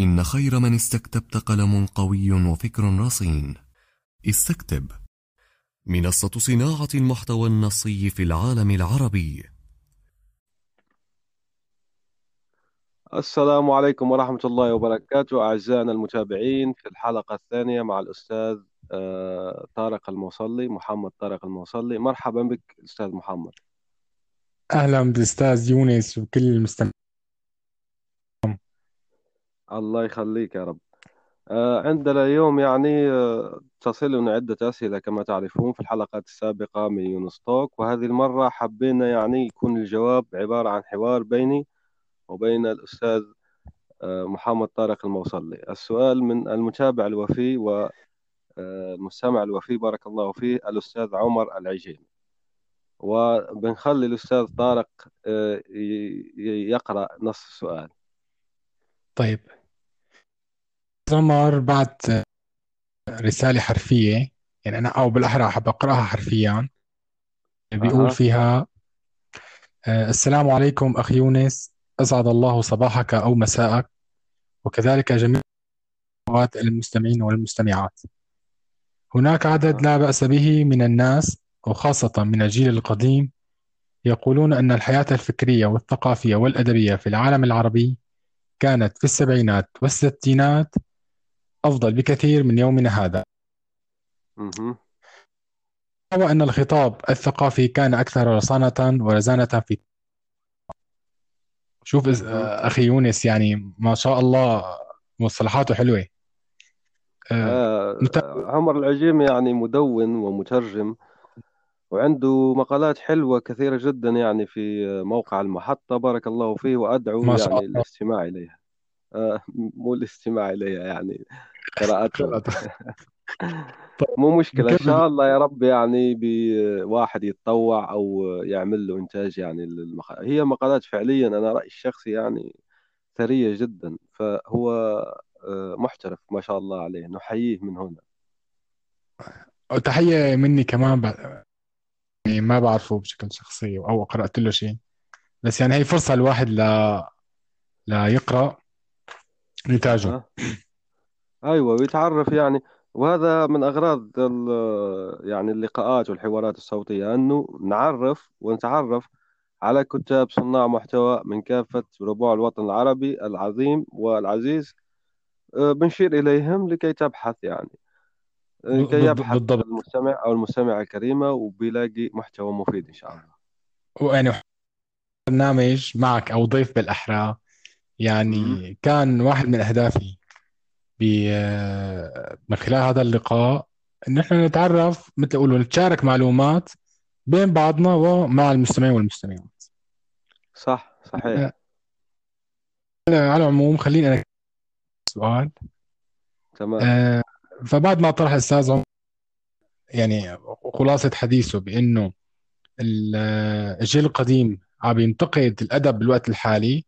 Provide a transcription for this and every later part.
إن خير من استكتبت قلم قوي وفكر رصين. استكتب. منصة صناعة المحتوى النصي في العالم العربي. السلام عليكم ورحمة الله وبركاته أعزائنا المتابعين في الحلقة الثانية مع الأستاذ آه، طارق الموصلي محمد طارق الموصلي. مرحبا بك أستاذ محمد. أهلا بالأستاذ يونس وكل المستمعين. الله يخليك يا رب. آه، عندنا اليوم يعني آه، تصلنا عدة أسئلة كما تعرفون في الحلقات السابقة من يونستوك وهذه المرة حبينا يعني يكون الجواب عبارة عن حوار بيني وبين الأستاذ آه، محمد طارق الموصلي. السؤال من المتابع الوفي والمستمع الوفي بارك الله فيه الأستاذ عمر العجيمي وبنخلي الأستاذ طارق يقرأ نص السؤال. طيب. عمر بعت رسالة حرفية. يعني أنا أو بالأحرى أحب أقرأها حرفيا. بيقول فيها آه، السلام عليكم أخي يونس. أسعد الله صباحك أو مساءك. وكذلك جميع المستمعين والمستمعات. هناك عدد لا بأس به من الناس وخاصة من الجيل القديم يقولون أن الحياة الفكرية والثقافية والأدبية في العالم العربي كانت في السبعينات والستينات أفضل بكثير من يومنا هذا. مهم. وأن الخطاب الثقافي كان أكثر رصانة ورزانة في شوف. أخي يونس يعني ما شاء الله مصطلحاته حلوة. آه، آه، مت- عمر العجيم يعني مدون ومترجم وعنده مقالات حلوة كثيرة جدا يعني في موقع المحطة بارك الله فيه وأدعو ما شاء يعني الله. للاستماع إليها. آه، مو الاستماع إليها يعني. قراءتها قرأت طيب مو مشكلة. إن نكمل شاء الله يا رب يعني بواحد يتطوع أو يعمل له إنتاج يعني للمق... هي مقالات فعليا أنا رأيي الشخصي يعني ثرية جدا. فهو آه، محترف ما شاء الله عليه. نحييه من هنا. وتحية مني كمان ب- يعني ما بعرفه بشكل شخصي أو قرأت له شيء. بس يعني هي فرصة الواحد لا لا يقرأ نتاجه أيوة ويتعرف يعني. وهذا من أغراض ال- يعني اللقاءات والحوارات الصوتية أنه نعرف ونتعرف على كتاب صناع محتوى من كافة ربوع الوطن العربي العظيم والعزيز آه، بنشير إليهم لكي تبحث يعني لكي بالض- يبحث بالضبط. المستمع أو المستمعة الكريمة وبيلاقي محتوى مفيد إن شاء الله. ويعني برنامج معك أو ضيف بالأحرى مهم. يعني كان واحد من أهدافي ب- من خلال هذا اللقاء إن إحنا نتعرف مثل أقول نتشارك معلومات بين بعضنا ومع المستمعين والمستمعات. صح صحيح. على العموم خليني أنا سؤال. تمام. آه، فبعد ما طرح الأستاذ عمر يعني خلاصة حديثه بأنه ال- الجيل القديم عم ينتقد الأدب بالوقت الحالي.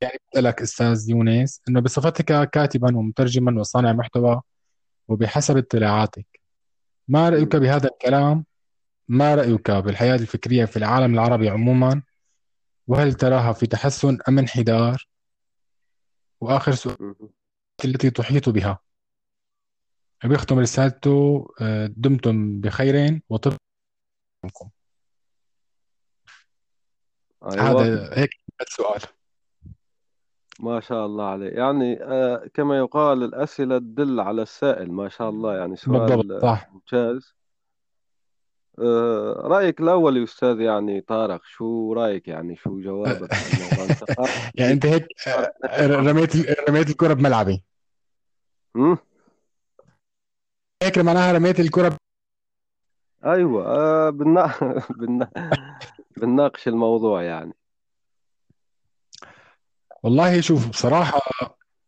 يعني بسألك أستاذ يونس إنه بصفتك كاتبا ومترجما وصانع محتوى وبحسب اطلاعاتك ما رأيك. بهذا الكلام؟ ما رأيك بالحياة الفكرية في العالم العربي عموما؟ وهل تراها في تحسن أم انحدار؟ وآخر سؤال. التي تحيط بها بيختم رسالته آه، دمتم بخير وطب أيوة هذا هيك السؤال ما شاء الله عليه. يعني آه كما يقال الأسئلة تدل على السائل ما شاء الله. يعني بالضبط سؤال صح. ممتاز. آه رأيك الأول يا أستاذ يعني طارق شو رأيك؟ يعني شو جوابك عن يعني أنت هيك قارئ آه، رميت رميت الكرة بملعبي. هم؟ هيك معناها رميت الكرة أيوة آه بنا... بنا... بنناقش الموضوع يعني. والله شوف بصراحة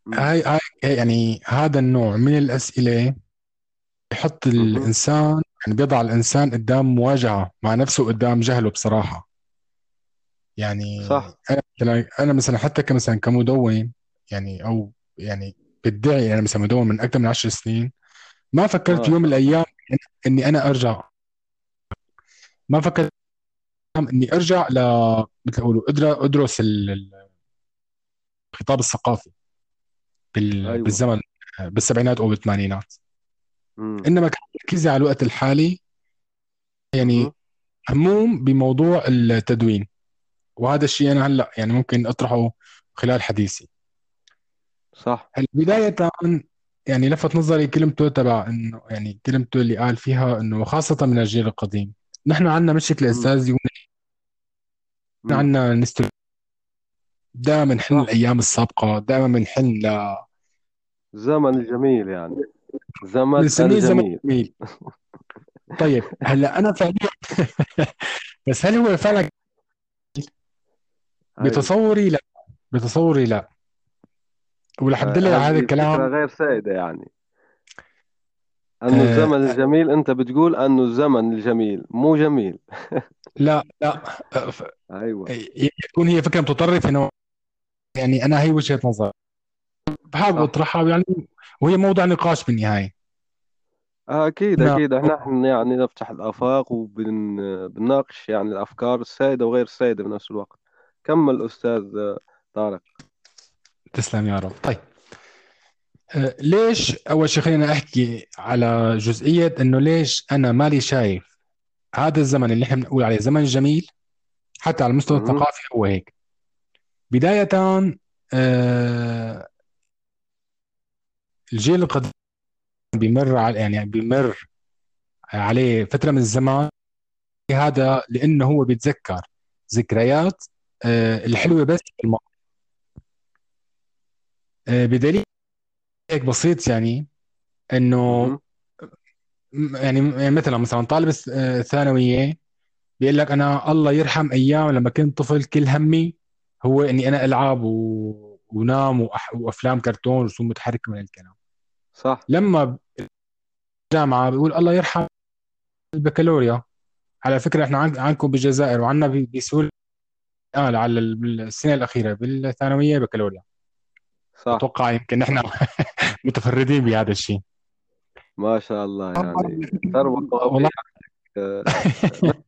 مم. هاي هاي يعني هذا النوع من الأسئلة يحط. الإنسان يعني بيضع الإنسان قدام مواجهة مع نفسه قدام جهله بصراحة. يعني صح. أنا مثلا أنا مثلا حتى كمثلا كمدون يعني أو يعني بدعي أنا مثلا مدون من أكثر من عشر سنين ما فكرت في يوم من الأيام إن- إني أنا أرجع. ما فكرت إني أرجع ل مثل يقولوا أدر- أدرس ال- الخطاب الثقافي بال- أيوة. بالزمن بالسبعينات أو بالثمانينات. مم. إنما كان تركيزي على الوقت الحالي يعني. هموم بموضوع التدوين. وهذا الشيء أنا هلأ يعني ممكن أطرحه خلال حديثي. صح. هلا بداية يعني لفت نظري كلمته تبع إنه يعني كلمته اللي قال فيها إنه خاصة من الجيل القديم. نحن عندنا مشكلة يونس. مم. عندنا نستر دائما نحن صح. الأيام السابقة دائما بنحن ل الزمن الجميل يعني. زمن بنسميه زمن الجميل جميل. طيب هلا أنا فعليا بس هل هو فعلا أيوة. بتصوري لا. بتصوري لا. ولحد آه، دليل على هذا الكلام فكرة غير سائدة يعني. أنه آه الزمن الجميل أنت بتقول أنه الزمن الجميل مو جميل. لا لا. آه، أيوة. تكون هي فكرة متطرفة إنه يعني أنا هي وجهة نظر بحاول صح أطرحها يعني وهي موضوع نقاش بالنهاية. آه، أكيد نعم. أكيد. إحنا نحن يعني نفتح الآفاق وبنناقش يعني الأفكار السائدة وغير السائدة بنفس الوقت. كمل أستاذ آه، طارق. تسلم يا رب. طيب. آه، ليش أول شيء خلينا أحكي على جزئية إنه ليش أنا مالي شايف هذا الزمن اللي إحنا بنقول عليه زمن جميل حتى على المستوى. الثقافي هو هيك. بداية آه، الجيل القديم بيمر على يعني بيمر عليه فترة من الزمان هذا لأنه هو بيتذكر ذكريات آه، الحلوة بس الماضي آه، بدليل هيك بسيط يعني. م- يعني يعني مثلا مثلا طالب الثانوية بيقول لك أنا الله يرحم أيام لما كنت طفل كل همي هو إني أنا ألعب و... ونام وأح... وأفلام كرتون ورسوم متحركة من الكلام. صح. لما الجامعة بيقول الله يرحم البكالوريا. على فكرة إحنا عن- عندكم بالجزائر وعندنا ب- بسوريا آه على ال- السنة الأخيرة بالثانوية بكالوريا. صح. أتوقع يمكن نحن متفردين بهذا الشيء. ما شاء الله يعني. والله. نقطة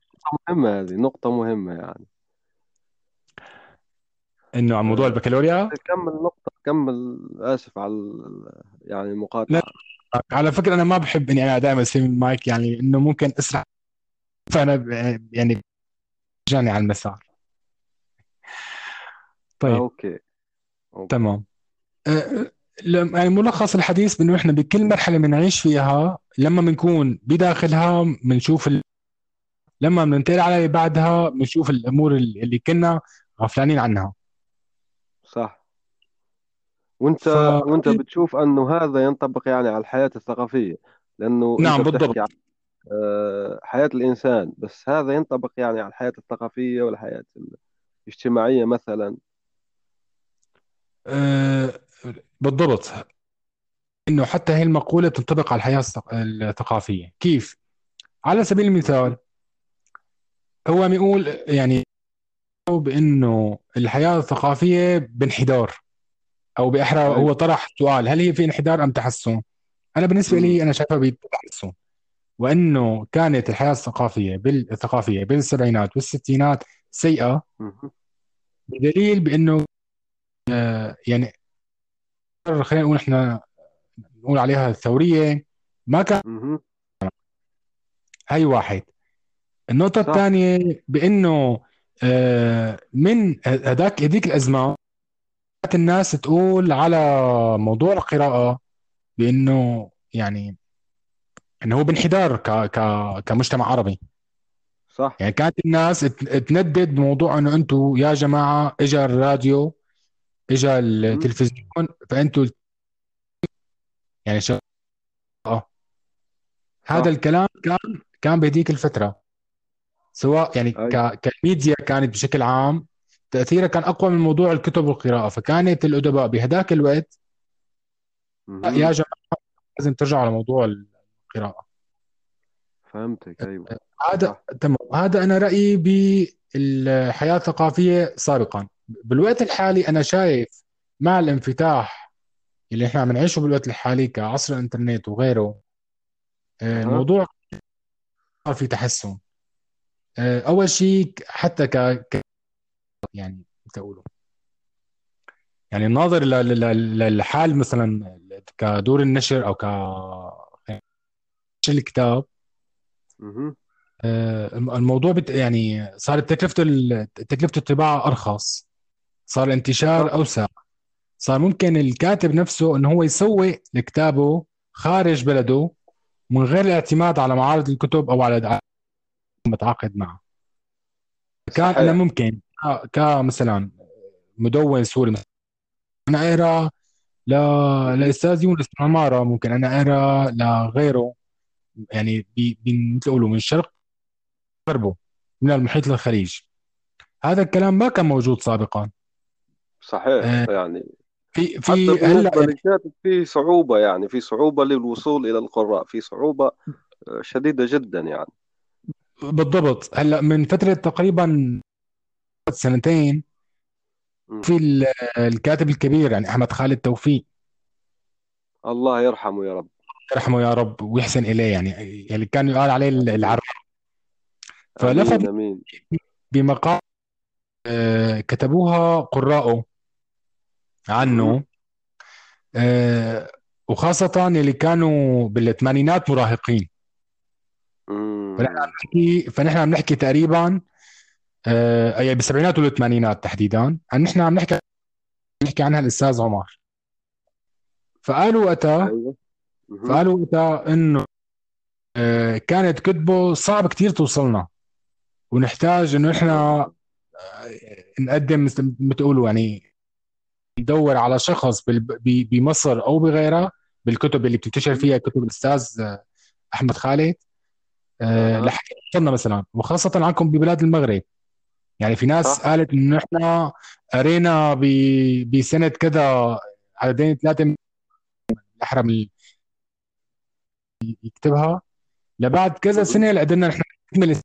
مهمة هذه نقطة مهمة يعني. إنه عن موضوع آه، البكالوريا؟ كمل نقطة كمل آسف على يعني المقاطعة. على فكرة أنا ما بحب إني أنا دائما أسوي المايك يعني إنه ممكن أسرع. فأنا ب- يعني جاني على المسار. طيب. okay. okay. تمام. أه، يعني ملخص الحديث بأنه إحنا بكل مرحلة بنعيش فيها لما بنكون بداخلها بنشوف ال... لما بننتقل على بعدها بنشوف الأمور اللي كنا غفلانين عنها. وانت ف وانت بتشوف انه هذا ينطبق يعني على الحياة الثقافية لأنه انت نعم بالضبط. بتحكي عن آه، حياة الإنسان بس هذا ينطبق يعني على الحياة الثقافية والحياة الاجتماعية مثلا. أه، بالضبط. إنه حتى هي المقولة تنطبق على الحياة الثق- الثقافية. كيف؟ على سبيل المثال هو بيقول يعني بأنه الحياة الثقافية بانحدار. أو باحرى هو أيوه طرح سؤال هل هي في انحدار أم تحسن أنا بالنسبة لي أنا شايفها بتحسن وإنه كانت الحياة الثقافية بالثقافيه بالسبعينات والستينات سيئة. بدليل بإنه آه، يعني خلينا نقول إحنا نقول عليها الثورية ما كان. هاي واحد. النقطة صح. الثانية بإنه آه، من هذاك هذيك كانت الناس تقول على موضوع القراءة بإنه يعني إنه هو بانحدار ك ك كمجتمع عربي صح يعني كانت الناس تندد بموضوع إنه أنتم يا جماعة اجى الراديو اجى. التلفزيون فانتم يعني شو آه. هذا الكلام كان كان بهديك الفترة سواء يعني ك كميديا كانت بشكل عام تاثيرها كان أقوى من موضوع الكتب والقراءة فكانت الأدباء بهداك الوقت. يا جماعة لازم ترجعوا على موضوع القراءة. فهمتك أيوه. هذا تمام. هذا أنا رأيي بالحياة الثقافية سابقا. بالوقت الحالي أنا شايف مع الانفتاح اللي إحنا عم نعيشه بالوقت الحالي كعصر الإنترنت وغيره آه، الموضوع صار في تحسن. آه، أول شيء حتى ك- يعني تقولوا يعني الناظر للحال مثلا كدور النشر أو ك الكتاب. آه، الموضوع بت يعني صارت تكلفته ال- تكلفة الطباعة أرخص صار الانتشار صح أوسع. صار ممكن الكاتب نفسه إنه هو يسوق لكتابه خارج بلده من غير الاعتماد على معارض الكتب أو على متعاقد معه. كان صحيح. ممكن. كمثلا مدون سوري مثلا. أنا أقرأ ل... مهم. لأستاذ يونس من عمارة ممكن أنا أقرأ لغيره يعني ب... ب... مثل يقولوا من الشرق غربه من المحيط للخليج. هذا الكلام ما كان موجود سابقا. صحيح آه، يعني في في هلأ يعني في صعوبة يعني في صعوبة للوصول إلى القراء في صعوبة آه، شديدة جدا يعني. بالضبط. هلأ من فترة تقريبا سنتين. في ال- الكاتب الكبير يعني أحمد خالد توفيق. الله يرحمه يا رب. يرحمه يا رب ويحسن إليه يعني اللي كان يقال عليه العرب. فلفت آمين بمقال آه، كتبوها قراءه. عنه. آه، وخاصة اللي كانوا بالثمانينات مراهقين. فنحن عم. نحكي فنحن عم نحكي تقريبا آه، يعني بالسبعينات والثمانينات تحديدا. عن نحن عم نحكي نحكي عنها الأستاذ عمر. فقالوا وقتها مهم. فقالوا وقتها إنه آه، كانت كتبه صعب كتير توصلنا. ونحتاج إنه إحنا آه. نقدم مثل ما تقولوا يعني ندور على شخص بمصر أو بغيرها بالكتب اللي بتنتشر فيها كتب الأستاذ أحمد خالد. توصلنا مثلا. وخاصة عندكم ببلاد المغرب. يعني في ناس صح. قالت انه إحنا قرينا بسنه كذا عددين ثلاثة الأحرم يكتبها. لبعد كذا. سنة لقدرنا نحن نكمل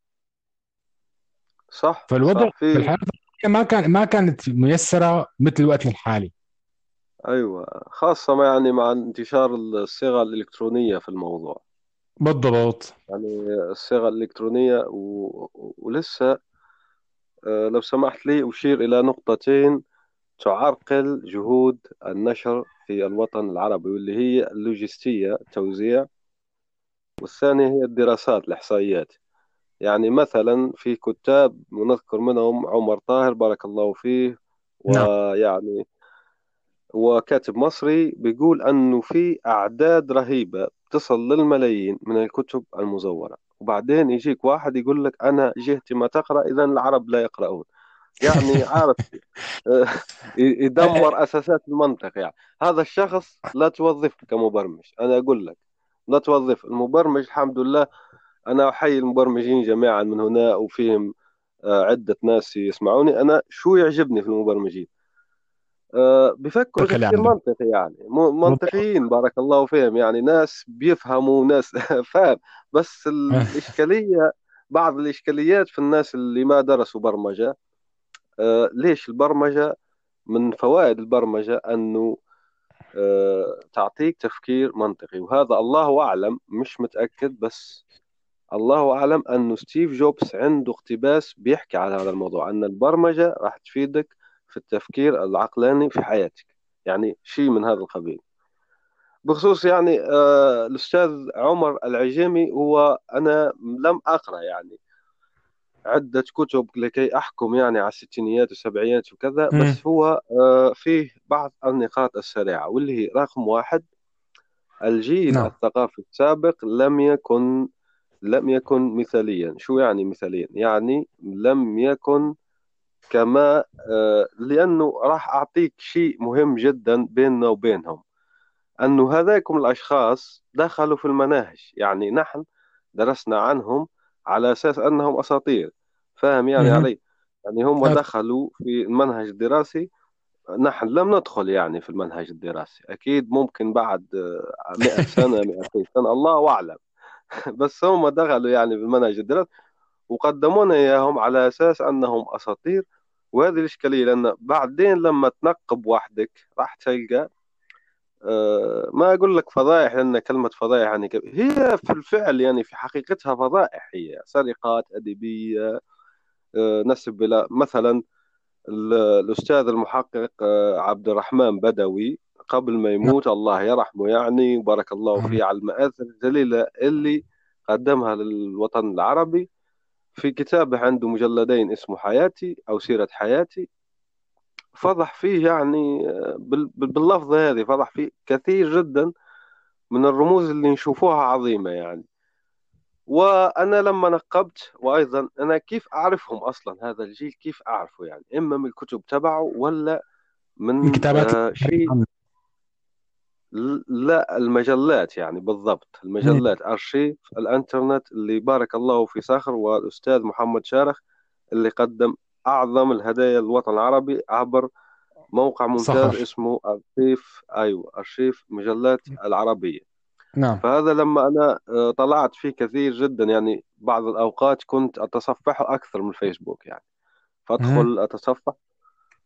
صح فالوضع صح في الحياة ما كان ما كانت ميسرة مثل الوقت الحالي. أيوه خاصة ما يعني مع انتشار الصيغة الإلكترونية في الموضوع. بالضبط. يعني الصيغة الإلكترونية و... ولسه لو سمحت لي أشير إلى نقطتين تعرقل جهود النشر في الوطن العربي واللي هي اللوجستية التوزيع. والثانية هي الدراسات الإحصائيات. يعني مثلا في كتاب ونذكر منهم عمر طاهر بارك الله فيه نعم. ويعني وكاتب مصري بيقول أنه في أعداد رهيبة بتصل للملايين من الكتب المزورة. وبعدين يجيك واحد يقول لك أنا جهتي ما تقرأ إذا العرب لا يقرؤون. يعني عارف آه، يدمر أساسات المنطق يعني. هذا الشخص لا توظفه كمبرمج. أنا أقول لك لا توظف المبرمج الحمد لله أنا أحيي المبرمجين جميعا من هنا وفيهم آه، عدة ناس يسمعوني. أنا شو يعجبني في المبرمجين؟ آه، بيفكروا دخل تفكير منطقي يعني. منطقيين بارك الله فيهم. يعني ناس بيفهموا ناس فاهم. بس الإشكالية بعض الإشكاليات في الناس اللي ما درسوا برمجة آه، ليش البرمجة؟ من فوائد البرمجة أنه آه، تعطيك تفكير منطقي. وهذا الله أعلم مش متأكد بس الله أعلم أنه ستيف جوبز عنده اقتباس بيحكي على هذا الموضوع. أن البرمجة راح تفيدك في التفكير العقلاني في حياتك. يعني شيء من هذا القبيل. بخصوص يعني آه الأستاذ عمر العجيمي هو أنا لم أقرأ يعني عدة كتب لكي أحكم يعني على الستينيات والسبعينات وكذا. بس هو آه فيه بعض النقاط السريعة واللي هي رقم واحد الجيل نعم. الثقافي السابق لم يكن لم يكن مثاليا. شو يعني مثاليا؟ يعني لم يكن كما آه، لأنه راح أعطيك شيء مهم جدا بيننا وبينهم. أنه هذاكم الأشخاص دخلوا في المناهج. يعني نحن درسنا عنهم على أساس أنهم أساطير. فاهم يعني. علي؟ يعني هم دخلوا في المنهج الدراسي. نحن لم ندخل يعني في المنهج الدراسي. أكيد ممكن بعد مئة سنة 200 سنة الله أعلم. بس هم دخلوا يعني في المنهج الدراسي وقدمونا إياهم على أساس أنهم أساطير. وهذه الإشكالية لأن بعدين لما تنقب وحدك راح تلقى أه ما أقول لك فضائح لأن كلمة فضائح يعني هي في الفعل يعني في حقيقتها فضائح هي سرقات أدبية أه نسب إلى مثلا الأستاذ المحقق أه عبد الرحمن بدوي قبل ما يموت الله يرحمه يعني بارك الله فيه على المآثر الجليلة اللي قدمها للوطن العربي. في كتابه عنده مجلدين اسمه حياتي أو سيرة حياتي فضح فيه يعني باللفظة هذه فضح فيه كثير جدا من الرموز اللي نشوفوها عظيمة يعني. وأنا لما نقبت وأيضا أنا كيف أعرفهم أصلا؟ هذا الجيل كيف أعرفه يعني؟ إما من الكتب تبعه ولا من كتابات آه شيء لا المجلات يعني بالضبط. المجلات أرشيف الانترنت اللي بارك الله في صخر والأستاذ محمد شارخ اللي قدم أعظم الهدايا للوطن العربي عبر موقع ممتاز صخر. اسمه ارشيف أيوه ارشيف مجلات العربية. نعم. فهذا لما أنا طلعت فيه كثير جدا يعني بعض الأوقات كنت أتصفحه أكثر من فيسبوك يعني. فأدخل أتصفح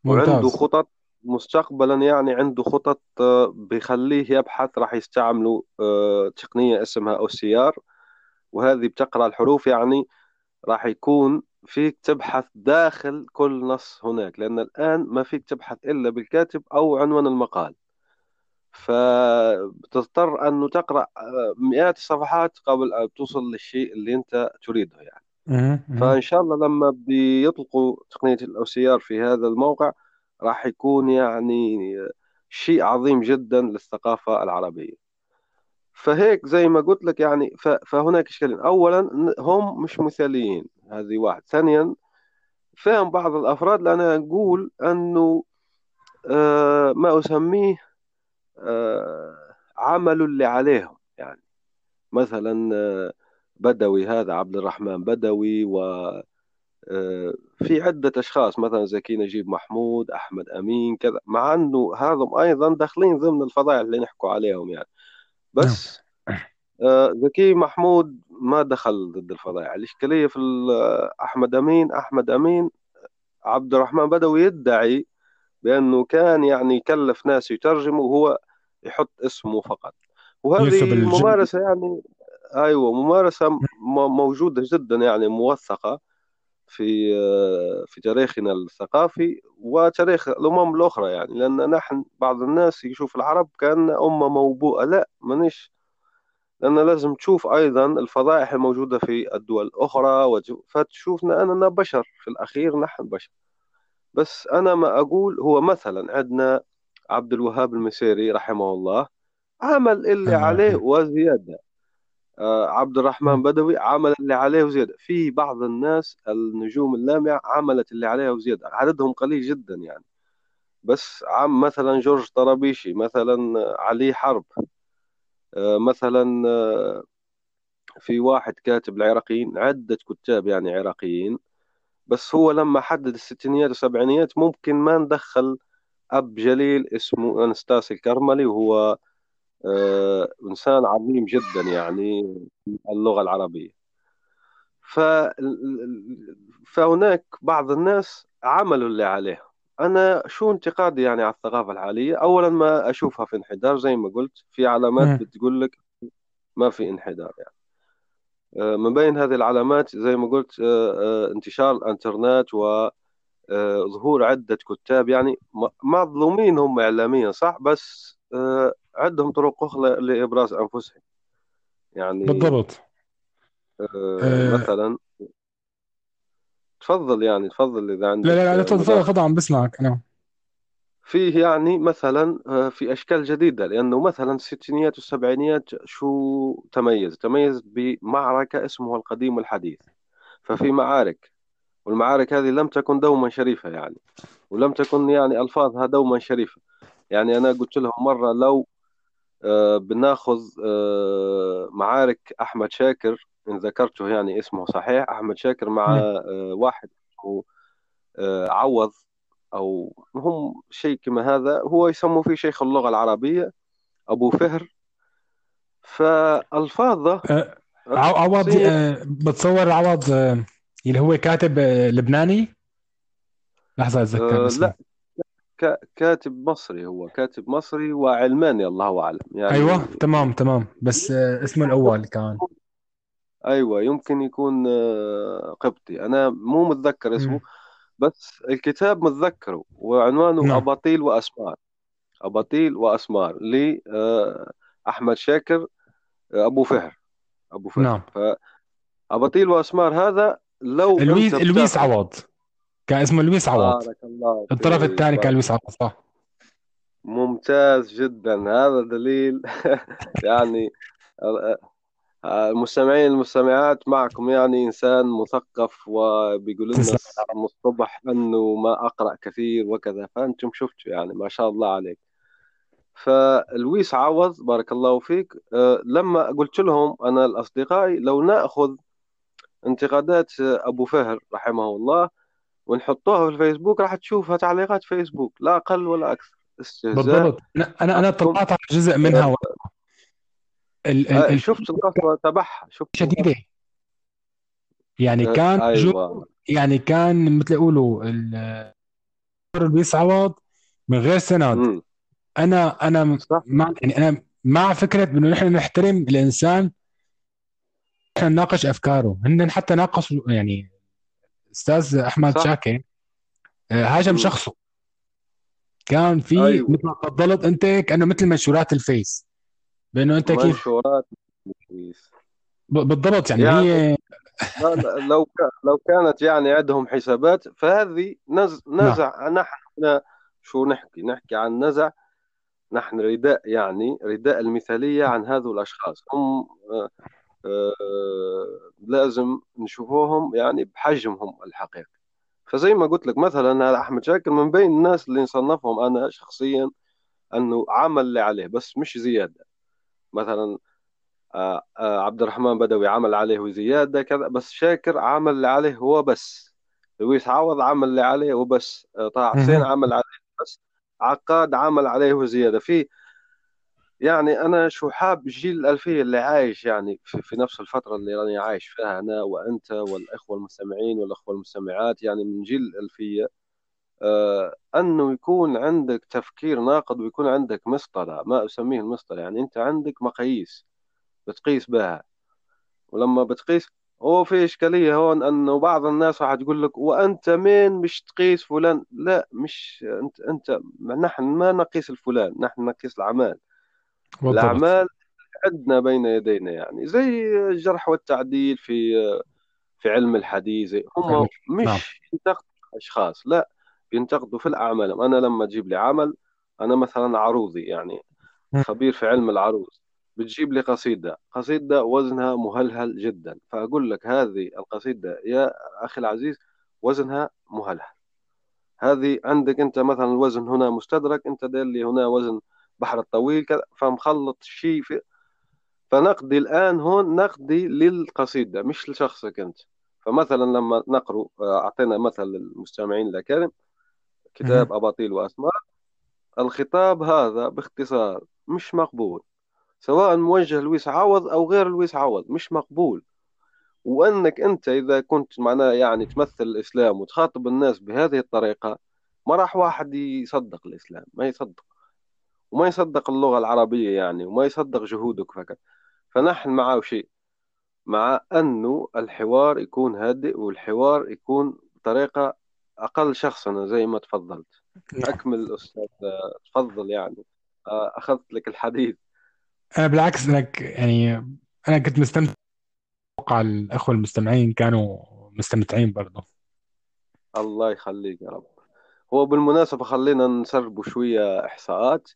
ممتاز. وعنده خطط مستقبلا يعني عنده خطط آه، بيخليه يبحث راح يستعملوا آه، تقنية اسمها OCR. وهذه بتقرأ الحروف يعني راح يكون فيك تبحث داخل كل نص هناك لأن الآن ما فيك تبحث إلا بالكاتب أو عنوان المقال. فتضطر أنه تقرأ آه، مئات الصفحات قبل أن توصل للشيء اللي أنت تريده يعني. فإن شاء الله لما بيطلقوا تقنية الأو في هذا الموقع راح يكون يعني شيء عظيم جدا للثقافة العربية. فهيك زي ما قلت لك يعني فهناك إشكالين. أولا هم مش مثاليين هذه واحد. ثانيا فهم بعض الأفراد لأنا أقول أنه آه، ما أسميه آه، عملوا اللي عليهم. يعني مثلا آه، بدوي هذا عبد الرحمن بدوي و في عدة أشخاص مثلا زكي نجيب محمود أحمد أمين كذا مع أنه هذم أيضا داخلين ضمن الفضائل اللي نحكوا عليهم يعني. بس نعم. آه، زكي محمود ما دخل ضد الفضائع الإشكالية في أحمد أمين أحمد أمين عبد الرحمن بدوي يدعي بأنه كان يعني يكلف ناس يترجموا وهو يحط اسمه فقط. وهذه ممارسة يعني أيوة ممارسة موجودة جدا يعني موثقة. في في تاريخنا الثقافي وتاريخ الأمم الأخرى يعني لأن نحن بعض الناس يشوف العرب كأن أمة موبوءة. لا مانيش. لأن لازم تشوف أيضا الفضائح الموجودة في الدول الأخرى فتشوفنا أننا بشر. في الأخير نحن بشر. بس أنا ما أقول هو مثلا عندنا عبد الوهاب المسيري رحمه الله عمل اللي عليه وزيادة. آه، عبد الرحمن بدوي عمل اللي عليه وزيادة. في بعض الناس النجوم اللامعة عملت اللي عليها وزيادة. عددهم قليل جدا يعني. بس عم مثلا جورج طرابيشي مثلا علي حرب آه، مثلا آه، في واحد كاتب العراقيين عدة كتاب يعني عراقيين. بس هو لما حدد الستينيات والسبعينيات ممكن ما ندخل أب جليل اسمه أنستاسي الكرملي وهو آه، إنسان عظيم جدا يعني اللغة العربية. ف... فهناك بعض الناس عملوا اللي عليهم أنا شو انتقادي يعني على الثقافة الحالية؟ أولا ما أشوفها في انحدار زي ما قلت في علامات بتقول لك ما في انحدار يعني. آه، من بين هذه العلامات زي ما قلت آه، انتشار الإنترنت وظهور عدة كتاب يعني مظلومين هم إعلاميا صح؟ بس عندهم طرق أخرى لإبراز أنفسهم. يعني بالضبط. آه آه مثلا تفضل يعني تفضل إذا عندك لا لا لا تفضل تفضل عم بسمعك نعم. فيه يعني مثلا آه، في أشكال جديدة لأنه مثلا الستينيات والسبعينيات شو تميز؟ تميز بمعركة اسمها القديم والحديث. ففي معارك والمعارك هذه لم تكن دوما شريفة يعني ولم تكن يعني ألفاظها دوما شريفة. يعني أنا قلت لهم مرة لو بناخذ آه، معارك أحمد شاكر إن ذكرته يعني اسمه صحيح أحمد شاكر مع آه، واحد آه، عوض أو هم شيء كما هذا هو يسموا فيه شيخ اللغة العربية أبو فهر. فألفاظه آه، عو- عوض آه، بتصور عوض آه، اللي هو كاتب آه، لبناني؟ لحظة أتذكر آه، اسمه لا كاتب مصري هو كاتب مصري وعلماني الله أعلم. يعني أيوه تمام تمام. بس آه، اسمه الأول كان. أيوة يمكن يكون آه، قبطي. أنا مو متذكر اسمه مم. بس الكتاب متذكره وعنوانه نعم. أباطيل وأسمار. أباطيل وأسمار لأحمد شاكر آه، أبو فهر. أبو فهر. نعم. فأباطيل وأسمار هذا لو لويس لويس عوض. كان اسمه لويس عوض. بارك الله الطرف فيك الثاني كان بارك لويس عوض صح؟ ممتاز جدا. هذا دليل يعني المستمعين المستمعات معكم يعني إنسان مثقف وبيقول لنا من الصبح أنه ما أقرأ كثير وكذا فأنتم شفتوا يعني ما شاء الله عليك. فلويس عوض بارك الله فيك. لما قلت لهم أنا الأصدقائي لو نأخذ انتقادات أبو فهر رحمه الله ونحطوها في الفيسبوك راح تشوفها تعليقات فيسبوك لا أقل ولا أكثر. استهزاء. بالضبط. أنا أنا طلعت على جزء منها و... ال... ال... آه، ال... شفت القسوة تبعها شفت شديدة. يعني كان جو أيوة يعني كان مثل يقولوا ال- عوض من غير سند. أنا أنا صح. مع يعني أنا مع فكرة انه نحن نحترم الإنسان نحن نناقش أفكاره هن حتى ناقشوا يعني أستاذ أحمد صح. شاكر آه، هاجم امم شخصه. كان في أيوة. مثل ما تفضلت أنت كأنه مثل منشورات الفيس. بأنه أنت كيف؟ منشورات ب- بالضبط يعني يعني هي لو لو كانت يعني عندهم حسابات فهذه نز نعم. نزع. نحن شو نحكي؟ نحكي عن نزع. نحن رداء يعني رداء المثالية عن هذول الأشخاص. هم آه، لازم نشوفوهم يعني بحجمهم الحقيقي. فزي ما قلت لك مثلا هذا أحمد شاكر من بين الناس اللي نصنفهم أنا شخصيا أنه عمل اللي عليه بس مش زيادة. مثلا آه، آه، عبد الرحمن بدوي عمل عليه وزيادة كذا بس شاكر عمل اللي عليه هو بس. لويس عوض عمل اللي عليه وبس آه، طه حسين. عمل عليه بس. عقاد عمل عليه وزيادة. في يعني أنا شو حاب جيل الألفية اللي عايش يعني في, في نفس الفترة اللي راني عايش فيها أنا وأنت والإخوة المستمعين والأخوة المستمعات يعني من جيل الألفية آه أنه يكون عندك تفكير ناقد ويكون عندك مسطرة ما أسميه المسطرة يعني أنت عندك مقاييس بتقيس بها. ولما بتقيس هو في إشكالية هون أنه بعض الناس راح تقول لك وأنت مين مش تقيس فلان؟ لا مش أنت أنت نحن ما نقيس الفلان نحن نقيس الأعمال بالضبط الأعمال عندنا بين يدينا يعني زي الجرح والتعديل في في علم الحديث هم. نعم مش ينتقدوا أشخاص لا بينتقدوا في الأعمال أنا لما تجيب لي عمل أنا مثلا عروضي يعني مم. خبير في علم العروض بتجيب لي قصيدة قصيدة وزنها مهلهل جدا فأقول لك هذه القصيدة يا أخي العزيز وزنها مهلهل هذه عندك أنت مثلا الوزن هنا مستدرك أنت داير لي هنا وزن بحر الطويل كذا فمخلط شيء في فنقدي الآن هون نقدي للقصيدة مش لشخصك أنت. فمثلا لما نقرأ أعطينا مثل للمستمعين الأكارم. كتاب. أباطيل وأسماء. الخطاب هذا باختصار مش مقبول. سواء موجه لويس عوض أو غير لويس عوض مش مقبول. وأنك أنت إذا كنت معناه يعني تمثل الإسلام وتخاطب الناس بهذه الطريقة ما راح واحد يصدق الإسلام ما يصدق. وما يصدق اللغة العربية يعني وما يصدق جهودك فقط. فنحن معه شيء مع أنه الحوار يكون هادئ والحوار يكون بطريقة أقل شخصنة زي ما تفضلت. أكمل أستاذ تفضل يعني. آه، أخذت لك الحديث. أنا بالعكس أنا ك- يعني أنا كنت مستمتع. أتوقع الأخوة المستمعين كانوا مستمتعين برضه الله يخليك يا رب. هو بالمناسبة خلينا نسرب شوية إحصاءات.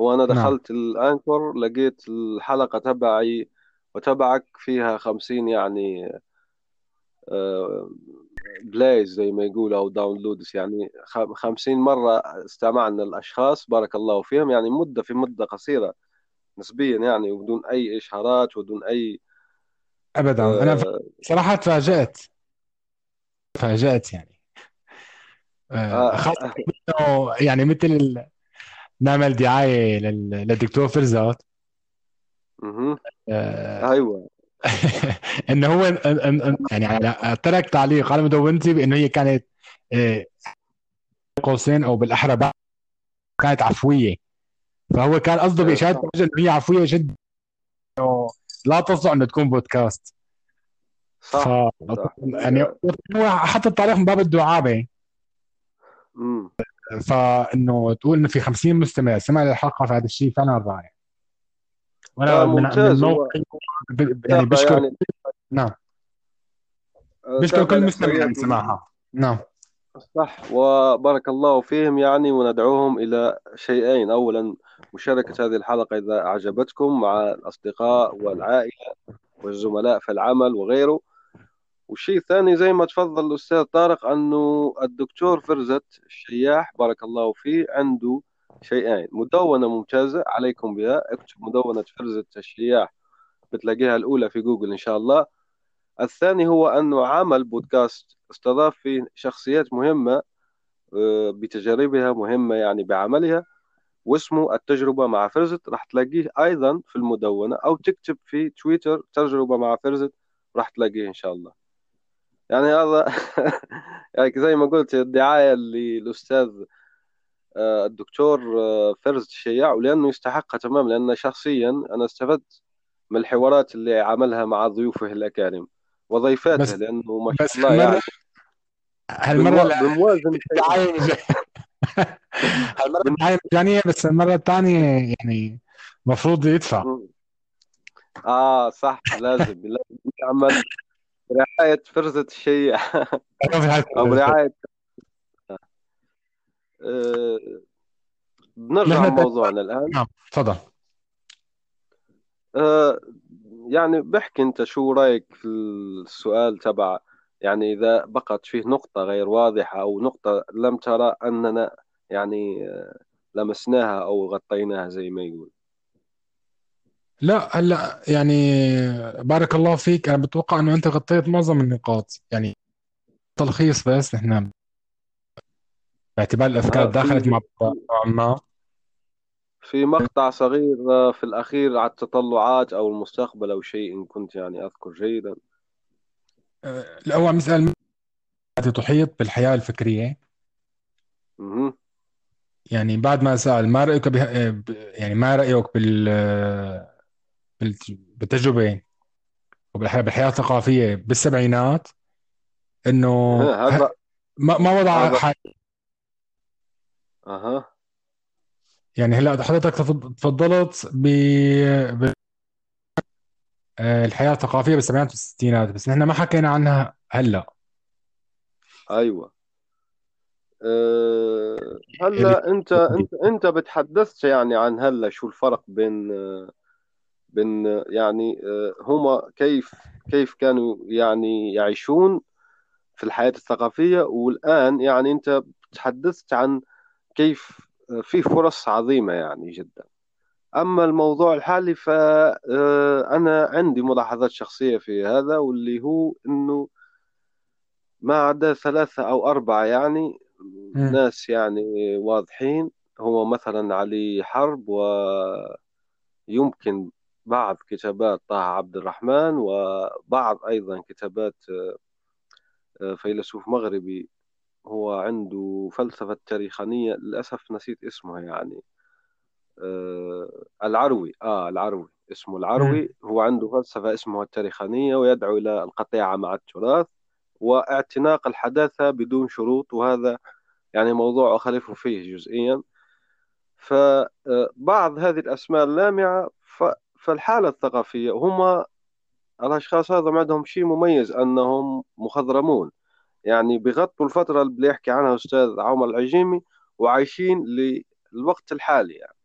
هو أنا نعم. دخلت ال Anchor لقيت الحلقة تبعي وتبعك فيها خمسين يعني آه، plays زي ما يقولوا أو downloads يعني خ- خمسين مرة استمعنا الأشخاص بارك الله فيهم. يعني مدة في مدة قصيرة نسبيا يعني وبدون أي إشهارات وبدون أي ابدا. أنا ف- آه، صراحة تفاجأت. تفاجأت يعني. آه، خاصة إنه يعني مثل. نعمل دعاية لل... للدكتور فرزات مهم. آه، أيوه. إنه هو يعني ترك تعليق على مدونتي بإنه هي كانت آه، قوسين أو بالأحرى كانت عفوية. فهو كان قصده آه، باشاره صح. إنه هي عفوية جدا. لا تصلح إنه تكون بودكاست. ف صح. صح يعني هو حط التعليق من باب الدعابة. امم فإنه تقول إنه في 50 مستمع سمع للحلقة فهذا الشيء فعلا رائع. وأنا آه من من موقعي يعني بشكر يعني نعم. آه، بشكر كل مستمع سماعها نعم. صح وبارك الله فيهم يعني وندعوهم إلى شيئين. أولا مشاركة هذه الحلقة إذا أعجبتكم مع الأصدقاء والعائلة والزملاء في العمل وغيره. والشيء الثاني زي ما تفضل الأستاذ طارق أنه الدكتور فرزت الشياح بارك الله فيه عنده شيئين مدونة ممتازة عليكم بها. اكتب مدونة فرزت الشياح بتلاقيها الأولى في جوجل إن شاء الله. الثاني هو أنه عمل بودكاست استضاف فيه شخصيات مهمة آه، بتجاربها مهمة يعني بعملها واسمه التجربة مع فرزت. راح تلاقيه أيضا في المدونة أو تكتب في تويتر تجربة مع فرزت راح تلاقيه إن شاء الله. يعني هذا يعني زي ما قلت الدعاية للأستاذ آه، الدكتور آه، فرزت الشياع ولأنه يستحقها تمام لأن شخصيا أنا استفدت من الحوارات اللي عملها مع ضيوفه الأكارم وضيفاته بس لأنه ما شاء الله يعني هالمرة بموازن الدعاية. هالمرة الدعاية مجانية بس المرة الثانية يعني المفروض يدفع. آه صح لازم لازم يعمل برعاية فرزة الشيع أيوة في هاي أو الفكرة. برعاية آه بنرجع نحن لموضوعنا الآن. نعم تفضل. آه يعني بحكي أنت شو رأيك في السؤال تبع يعني إذا بقت فيه نقطة غير واضحة أو نقطة لم ترى أننا يعني آه، لمسناها أو غطيناها زي ما يقول. لا هلا يعني بارك الله فيك. أنا بتوقع إنه أنت غطيت معظم النقاط. يعني تلخيص بس نحن باعتبار الأفكار آه، دخلت في مع بعض نوعا ما. في مقطع صغير آه، في الأخير على التطلعات أو المستقبل أو شيء إن كنت يعني أذكر جيدا. آه، الأول مسألة التي تحيط بالحياة الفكرية؟ مهم. يعني بعد ما سأل ما رأيك به... آه، ب- يعني ما رأيك بال... آه، بال... بالتجربة. وبالحياة بالحياة الثقافية بالسبعينات إنه هذا ه- ما ما وضع هذا ح- أها. يعني هلأ حضرتك تفض- تفضلت ب... ب... آه، الحياة الثقافية بالسبعينات والستينات بس نحن ما حكينا عنها هلأ. أيوة. أه اللي هلا أنت أنت أنت بتحدثت يعني عن هلأ شو الفرق بين آه، آه، يعني آه، هما كيف كيف كانوا يعني يعيشون في الحياة الثقافية. والآن يعني أنت تحدثت عن كيف آه، في فرص عظيمة يعني جدا. أما الموضوع الحالي فأنا عندي ملاحظات شخصية في هذا واللي هو أنه ما عدا ثلاثة أو أربعة يعني. ناس يعني واضحين. هو مثلا علي حرب ويمكن بعض كتابات طه عبد الرحمن وبعض أيضا كتابات آه، فيلسوف مغربي. هو عنده فلسفة تاريخانية للأسف نسيت اسمه يعني. آه، العروي آه العروي اسمه. العروي. هو عنده فلسفة اسمها التاريخانية ويدعو إلى القطيعة مع التراث واعتناق الحداثة بدون شروط. وهذا يعني موضوع أخالف فيه جزئيا. فبعض هذه الأسماء اللامعة فالحالة الثقافية هم الأشخاص هذا عندهم شيء مميز أنهم مخضرمون. يعني بغطوا الفترة اللي بيحكي عنها أستاذ عمر العجيمي وعايشين للوقت الحالي يعني.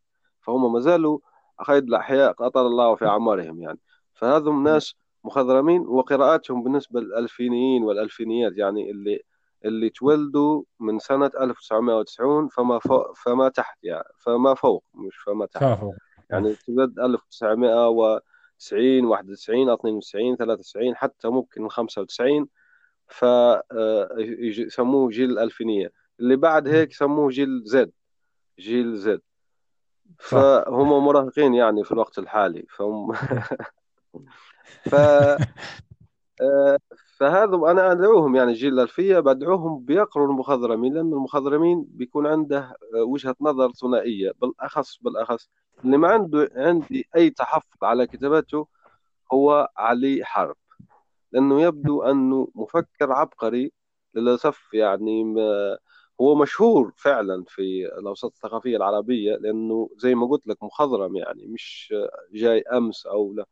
فهم ما زالوا أخيد الأحياء أطال الله في أعمارهم يعني. فهذم ناس مخضرمين وقراءاتهم بالنسبة للألفينيين والألفينيات يعني اللي اللي تولدوا من سنة 1990 فما فوق فما تحت يعني فما فوق مش فما تحت. كافو يعني تولد 1990 91 92 93 حتى ممكن 95 ف آه، يسموه جيل الألفينية. اللي بعد هيك سموه جيل زد. جيل زد. فهم مراهقين يعني في الوقت الحالي. فهم ف آه، فهذا أنا أدعوهم يعني الجيل الألفية بدعوهم بيقروا المخضرمين لأن المخضرمين بيكون عنده آه، وجهة نظر ثنائية بالأخص بالأخص اللي ما عنده عندي أي تحفظ على كتاباته هو علي حرب. لأنه يبدو أنه مفكر عبقري للأسف يعني ما هو مشهور فعلا في الأوساط الثقافية العربية لأنه زي ما قلت لك مخضرم يعني مش جاي أمس أو لا.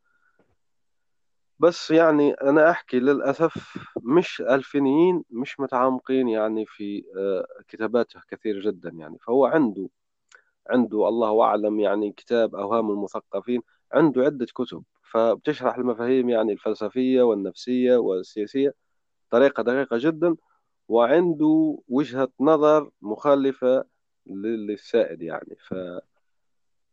بس يعني أنا أحكي للأسف مش ألفينيين مش متعمقين يعني في آه، كتاباته كثير جدا يعني. فهو عنده عنده الله أعلم يعني كتاب أوهام المثقفين عنده عدة كتب فبتشرح المفاهيم يعني الفلسفية والنفسية والسياسية طريقة دقيقة جدا وعنده وجهة نظر مخالفة للسائد يعني.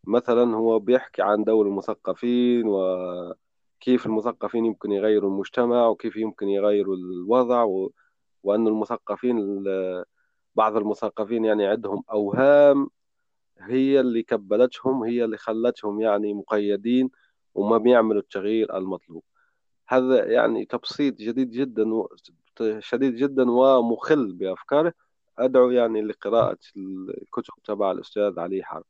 فمثلا هو بيحكي عن دور المثقفين و كيف المثقفين يمكن يغيروا المجتمع وكيف يمكن يغيروا الوضع و... وأن المثقفين بعض المثقفين يعني عندهم أوهام هي اللي كبلتهم هي اللي خلتهم يعني مقيدين وما بيعملوا التغيير المطلوب. هذا يعني تبسيط جديد جدا و... شديد جدا ومخل بأفكاره. أدعو يعني لقراءة الكتب تبع الأستاذ علي حرب.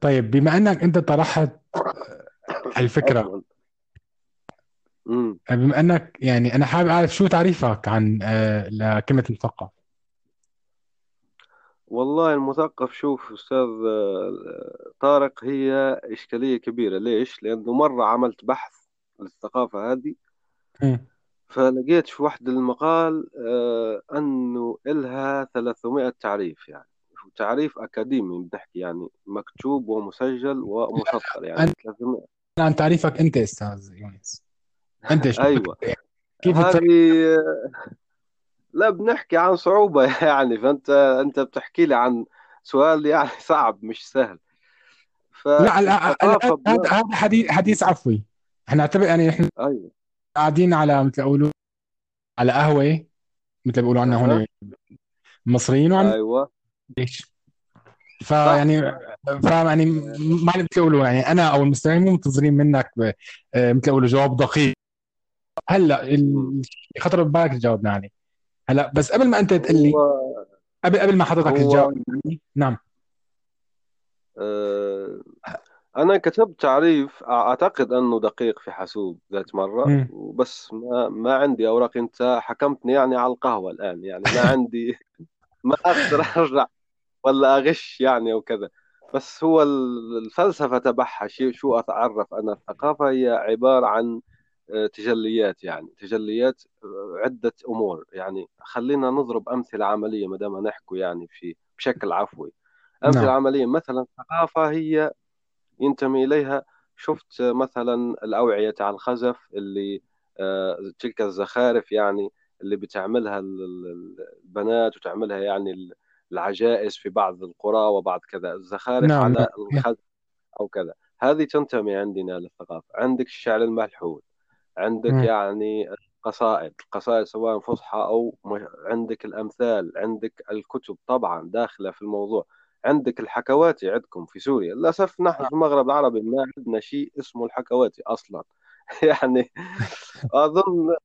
طيب بما أنك أنت طرحت الفكرة. امم بما أنك يعني أنا حابب أعرف شو تعريفك عن آه، لكلمة مثقف والله المثقف شوف أستاذ آه، طارق هي إشكالية كبيرة. ليش؟ لأنه مرة عملت بحث للثقافة هذه. فلقيت في واحد المقال آه، أنه إلها 300 تعريف يعني. تعريف أكاديمي بنحكي يعني مكتوب ومسجل ومسطر يعني. أنا 300 عن تعريفك أنت أستاذ يونس. أنت شو أيوة. كيف هذه لا بنحكي عن صعوبة يعني فأنت أنت بتحكي لي عن سؤال يعني صعب مش سهل. لا لا هذا. هذا حديث حديث عفوي. إحنا نعتبر يعني إحنا أيوة. قاعدين على مثل يقولوا على قهوة مثل بيقولوا عنا هون المصريين وعنا أيوة. ليش فيعني فاهم يعني ما مثل يقولوا يعني أنا أو المستمعين مو منتظرين منك آه، مثل يقولوا جواب دقيق. هلأ. خطر ببالك تجاوبنا عليه. هلا بس قبل ما انت تقول لي هو قبل قبل ما حضرتك هو تجاوب يعني نعم. آه، أنا كتبت تعريف أعتقد أنه دقيق في حاسوب ذات مم. وبس ما ما عندي أوراق. أنت حكمتني يعني على القهوة الآن يعني ما عندي ما أقدر أرجع ولا أغش يعني أو كذا. بس هو ال- الفلسفة تبعها شيء شو أتعرف أنا؟ الثقافة هي عبارة عن تجليات يعني تجليات آه، عدة أمور. يعني خلينا نضرب أمثلة عملية ما دام نحكوا يعني في بشكل عفوي. أمثلة نعم. عملية مثلا الثقافة هي ينتمي إليها. شفت مثلا الأوعية تاع الخزف اللي آه، تلك الزخارف يعني اللي بتعملها ال- ال- البنات وتعملها يعني ال- العجائز في بعض القرى وبعض كذا. الزخارف نعم نعم على الخزف أو كذا. هذه تنتمي عندنا للثقافة. عندك الشعر الملحون. عندك مم. يعني القصائد القصائد سواء فصحى أو عندك الأمثال عندك الكتب طبعا داخلة في الموضوع عندك الحكواتي عندكم في سوريا للأسف نحن في المغرب العربي ما عندنا شيء اسمه الحكواتي أصلا. يعني أظن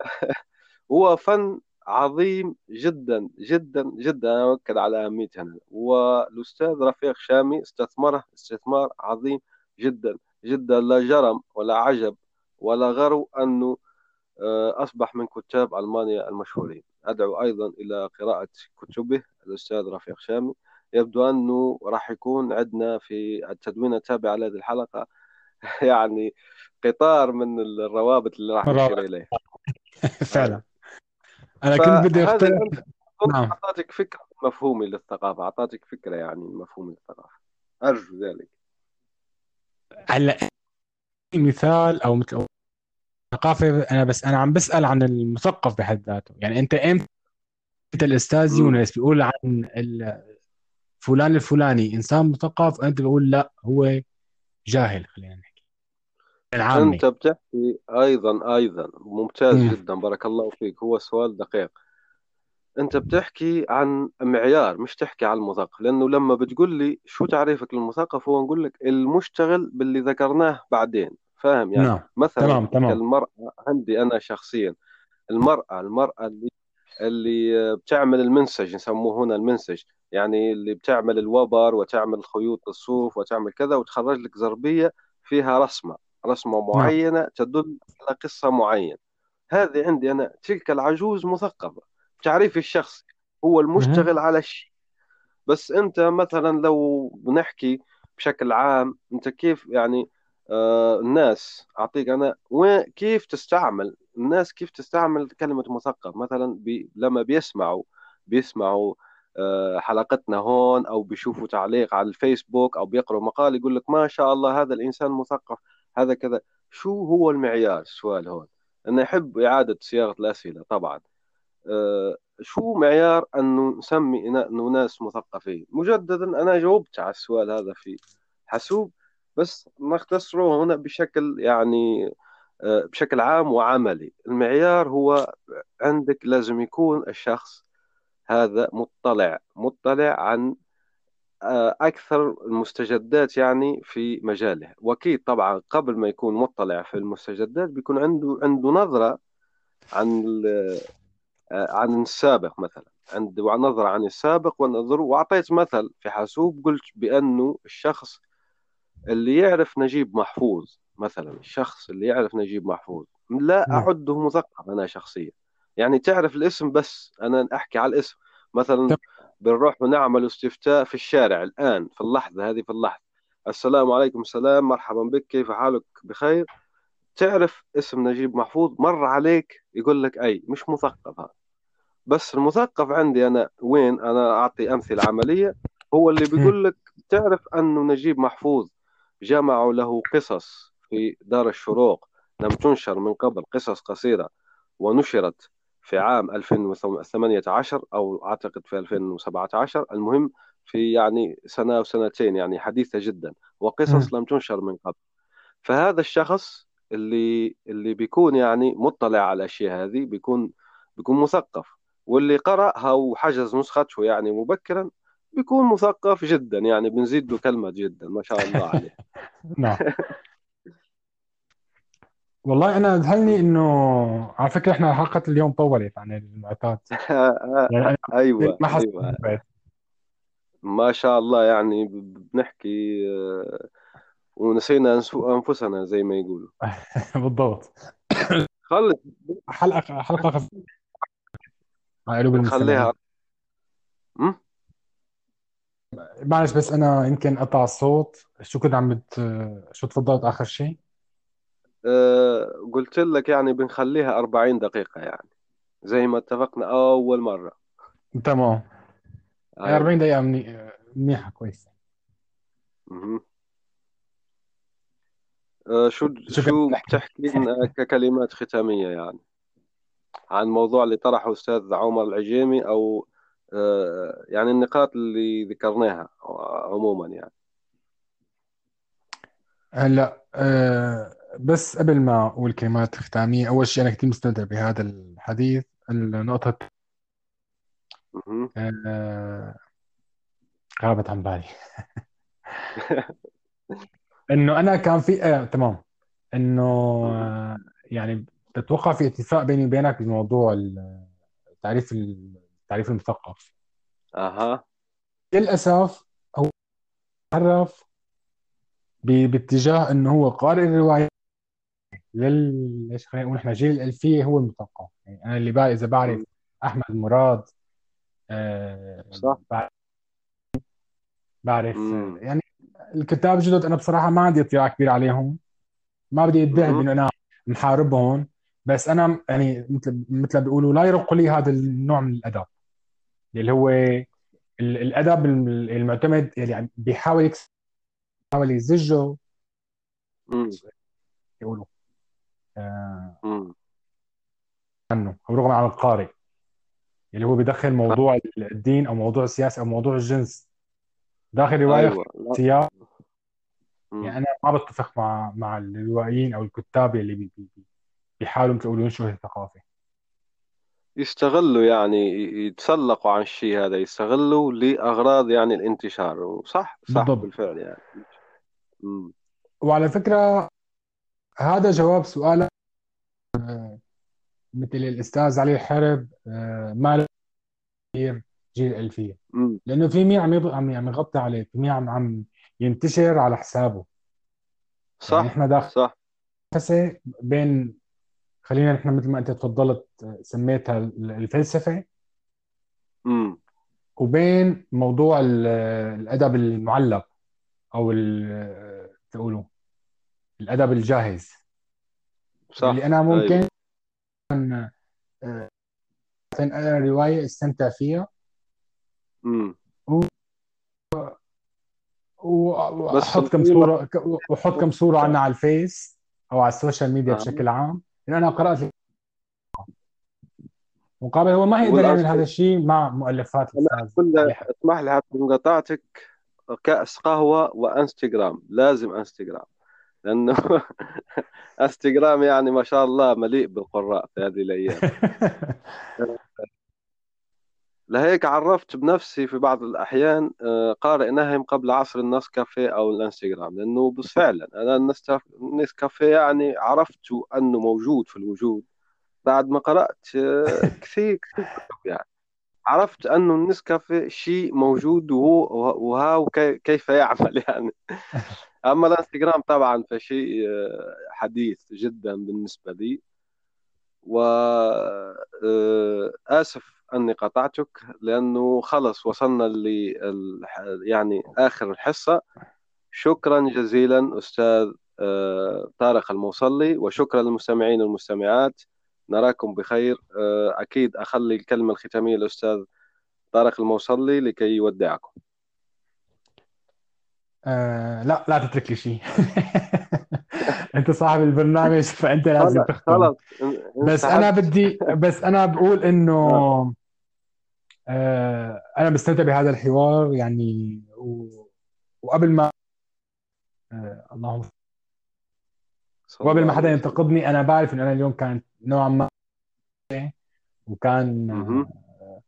هو فن عظيم جدا جدا جدا. أنا أؤكد على أهميته هنا. والأستاذ رفيق شامي استثمره استثمار عظيم جدا جدا. لا جرم ولا عجب ولا غرو أنه آه، أصبح من كتاب ألمانيا المشهورين. أدعو أيضا إلى قراءة كتبه الأستاذ رفيق شامي. يبدو أنه راح يكون عندنا في التدوين التابع لهذه الحلقة يعني قطار من الروابط اللي راح نشير إليه فعلا. أنا كنت بدي أظن نعم. أعطتك فكرة مفهومي للثقافة. أعطتك فكرة يعني مفهوم الثقافة أرجو ذلك. هلأ مثال أو مثل ثقافة أنا بس أنا عم بسأل عن المثقف بحد ذاته. يعني أنت إمتى الأستاذ. يونس بيقول عن فلان الفلاني إنسان مثقف؟ أنت بقول لا هو جاهل خلينا نحكي. العامي. أنت بتحكي أيضا أيضا ممتاز مم. جدا بارك الله فيك. هو سؤال دقيق. أنت بتحكي عن معيار مش تحكي عن المثقف. لأنه لما بتقول لي شو تعريفك للمثقف هو نقول لك المشتغل باللي ذكرناه بعدين. فاهم يعني؟ نعم. مثلا تمام تمام. المرأة عندي أنا شخصيا المرأة المرأة اللي اللي بتعمل المنسج نسموه هنا المنسج يعني اللي بتعمل الوبر وتعمل خيوط الصوف وتعمل كذا وتخرج لك زربية فيها رسمة رسمة نعم. معينة تدل على قصة معينة. هذه عندي أنا تلك العجوز مثقفة. تعريفي الشخصي هو. المشتغل على الشيء. بس أنت مثلا لو بنحكي بشكل عام أنت كيف يعني آه الناس أعطيك أنا وين كيف تستعمل الناس كيف تستعمل كلمة مثقف؟ مثلا بي لما بيسمعوا بيسمعوا آه حلقتنا هون أو بيشوفوا تعليق على الفيسبوك أو بيقرأوا مقال يقول لك ما شاء الله هذا الإنسان مثقف هذا كذا. شو هو المعيار؟ السؤال هون. أنا أحب إعادة صياغة الأسئلة طبعا. آه، شو معيار أنه نسمي أنه ناس مثقفين؟ مجددا أنا جاوبت على السؤال هذا في حاسوب. بس نختصره هنا بشكل يعني آه، بشكل عام وعملي. المعيار هو عندك لازم يكون الشخص هذا مطلع مطلع عن آه، أكثر المستجدات يعني في مجاله. وأكيد طبعا قبل ما يكون مطلع في المستجدات بيكون عنده عنده نظرة عن آه، عن السابق مثلا. عنده نظرة عن السابق والنظر وأعطيت مثل في حاسوب قلت بأنه الشخص اللي يعرف نجيب محفوظ مثلا الشخص اللي يعرف نجيب محفوظ لا نعم. أعده مثقف أنا شخصيا. يعني تعرف الاسم بس أنا أحكي على الاسم. مثلا بنروح ونعمل استفتاء في الشارع الآن في اللحظة هذه في اللحظة. السلام عليكم السلام مرحبا بك كيف حالك؟ بخير. تعرف اسم نجيب محفوظ مر عليك يقول لك أي مش مثقف هذا. بس المثقف عندي أنا وين؟ أنا أعطي أمثلة عملية. هو اللي. بيقول لك تعرف أنه نجيب محفوظ. جمعوا له قصص في دار الشروق. لم تنشر من قبل قصص قصيرة ونشرت في عام 2018 أو أعتقد في 2017 المهم في يعني سنة وسنتين يعني حديثة جدا. وقصص لم تنشر من قبل. فهذا الشخص اللي اللي بيكون يعني مطلع على الأشياء هذه بيكون بيكون مثقف. واللي قرأها وحجز نسخته يعني مبكرا بيكون مثقف جدا يعني بنزيد له كلمة جدا ما شاء الله عليه. نعم. والله أنا أذهلني إنه على فكرة إحنا حلقة اليوم طولت عن المعتاد. يعني أيوة. ما حسيت أيوة بالوقت. ما شاء الله يعني بنحكي آه، ونسينا أنفسنا زي ما يقولوا. بالضبط. خلص. حلقة حلقة خفيفة. على قلوب م? معلش بس أنا يمكن قطع الصوت شو كنت عم بت شو تفضلت آخر شيء؟ آه، قلت لك يعني بنخليها 40 دقيقة يعني زي ما اتفقنا أول مرة تمام أيوة 40 دقيقة مني... منيحة كويسة. آه، شو شو؟ بتحكي لنا ككلمات ختامية يعني عن الموضوع اللي طرحه أستاذ عمر العجيمي أو يعني النقاط اللي ذكرناها عموما يعني هلا أه بس قبل ما أقول كلمات ختامية أول شيء أنا كثير مستمتع بهذا الحديث النقطة مهم. أه غابت عن بالي إنه أنا كان في أه تمام. آه، يعني بتوقع في اتفاق بيني وبينك بموضوع ال- تعريف التعريف المثقف. أها. للأسف هو تعرف باتجاه إنه هو قارئ الرواية. لل إيش خلينا نقول إحنا جيل الألفية هو المثقف. يعني أنا اللي بقى إذا بعرف. أحمد مراد آه صح. بعرف بعرف،. يعني الكتاب الجدد أنا بصراحة ما عندي اطلاع كبير عليهم. ما بدي ادعي. بأنه أنا محاربهم بس أنا يعني مثل مثل بيقولوا لا يرق لي هذا النوع من الأدب. اللي هو ال- الأدب المعتمد يعني بيحاول يكسب بيحاول يزجه. يقولوا. آه. عنه. أو رغم عن القارئ. اللي هو بيدخل موضوع الدين أو موضوع السياسة أو موضوع الجنس. داخل رواية أيوة. سياق. يعني أنا ما بتفق مع مع الروائيين أو الكتاب اللي بي- بي- بي- بيحاولوا مثل يقولوا ينشروا الثقافة. يستغلوا يعني يتسلقوا عن الشيء هذا يستغلوا لأغراض يعني الانتشار. صح صح بالضبط. بالفعل يعني. مم. وعلى فكرة هذا جواب سؤال مثل الأستاذ علي الحرب آه، ما له كثير جيل الألفية مم. لأنه في مين عم عم عم يغطي عليه في مين عم عم ينتشر على حسابه. يعني صح إحنا داخل صح. بين خلينا نحن مثل ما أنت تفضلت آه، سميتها الفلسفة مم. وبين موضوع ال- الأدب المعلق أو ال- تقولوا الأدب الجاهز صح اللي أنا ممكن أيوة. آه، أقرأ رواية أستمتع فيها مم. و- بس وأحط كم صورة وأحط كم صورة عنها على الفيس أو على ال social media آه. بشكل عام لأنه أنا قرأت مقابل هو ما يقدر يعمل هذا الشيء مع مؤلفات كل. اسمح لي مقاطعتك كأس قهوة وإنستغرام. لازم إنستغرام. لأنه إنستغرام يعني ما شاء الله مليء بالقراء في هذه الأيام. لهيك عرفت بنفسي في بعض الأحيان آه، قارئ نهم قبل عصر النسكافيه أو الإنستغرام لأنه بس فعلا أنا النسكاف- النسكافيه يعني عرفت أنه موجود في الوجود بعد ما قرأت آه، كثير كثير يعني. عرفت أنه النسكافيه شيء موجود وهو وها كي- كيف يعمل يعني. أما الإنستغرام طبعا فشيء آه، حديث جدا بالنسبة لي. وآسف أني قطعتك لأنه خلص وصلنا ل يعني آخر الحصة. شكرا جزيلا أستاذ آه، طارق الموصلي وشكرا للمستمعين والمستمعات. نراكم بخير. آه، أكيد أخلي الكلمة الختامية للأستاذ طارق الموصلي لكي يودعكم. آه لا لا تترك لي شيء. أنت صاحب البرنامج فأنت لازم تختم. خلاص. بس أنا بدي بس أنا بقول إنه آه. أنا بستمتع بهذا الحوار يعني و... وقبل ما آه اللهم وقبل ما حدا ينتقدني أنا بعرف إنه أنا اليوم كان نوعا ما وكان. آه،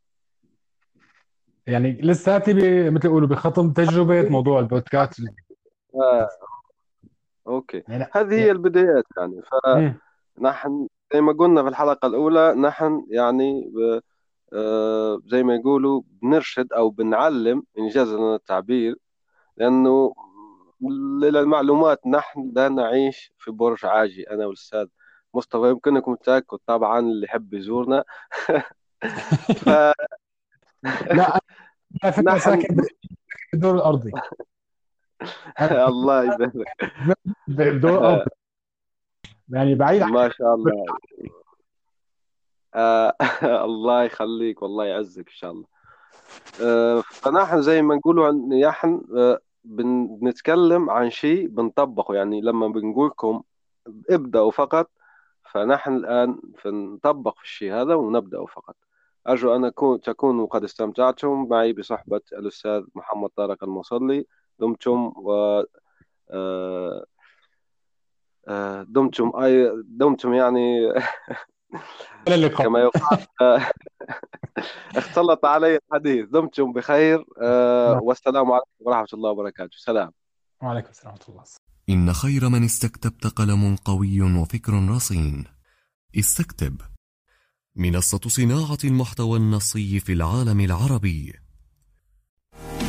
يعني لساتي مثل يقولوا بخطم تجربة موضوع البودكاست. أوكي. يعني هذه هي البدايات يعني. فنحن زي ما قلنا في الحلقة الأولى نحن يعني ب... آه، زي ما يقولوا بنرشد أو بنعلم إنجاز لنا التعبير لأنه للمعلومات نحن لا نعيش في برج عاجي. أنا والأستاذ مصطفى يمكنكم التأكد طبعا اللي يحب يزورنا. ف... لا على فكرة نحن- ساكن بالدور الأرضي. الله يبارك. بالدور الارضي يعني بعيد عن ما شاء الله. آه الله يخليك والله يعزك إن شاء الله. آه فنحن زي ما نقولوا نحن آه بن- بنتكلم عن شيء بنطبقه. يعني لما بنقول لكم ابدأوا فقط فنحن الآن فنطبق في الشيء هذا ونبدأ فقط. أرجو أن تكونوا قد استمتعتم معي بصحبة الأستاذ محمد طارق المصلي دمتم و آه، آه، دمتم أي دمتم يعني اللقاء. كما يقال آه، اختلط علي الحديث. دمتم بخير آه، نعم. والسلام عليكم ورحمة الله وبركاته. سلام. وعليكم السلام ورحمة الله. إن خير من استكتبت قلم قوي وفكر رصين. استكتب. منصة صناعة المحتوى النصي في العالم العربي.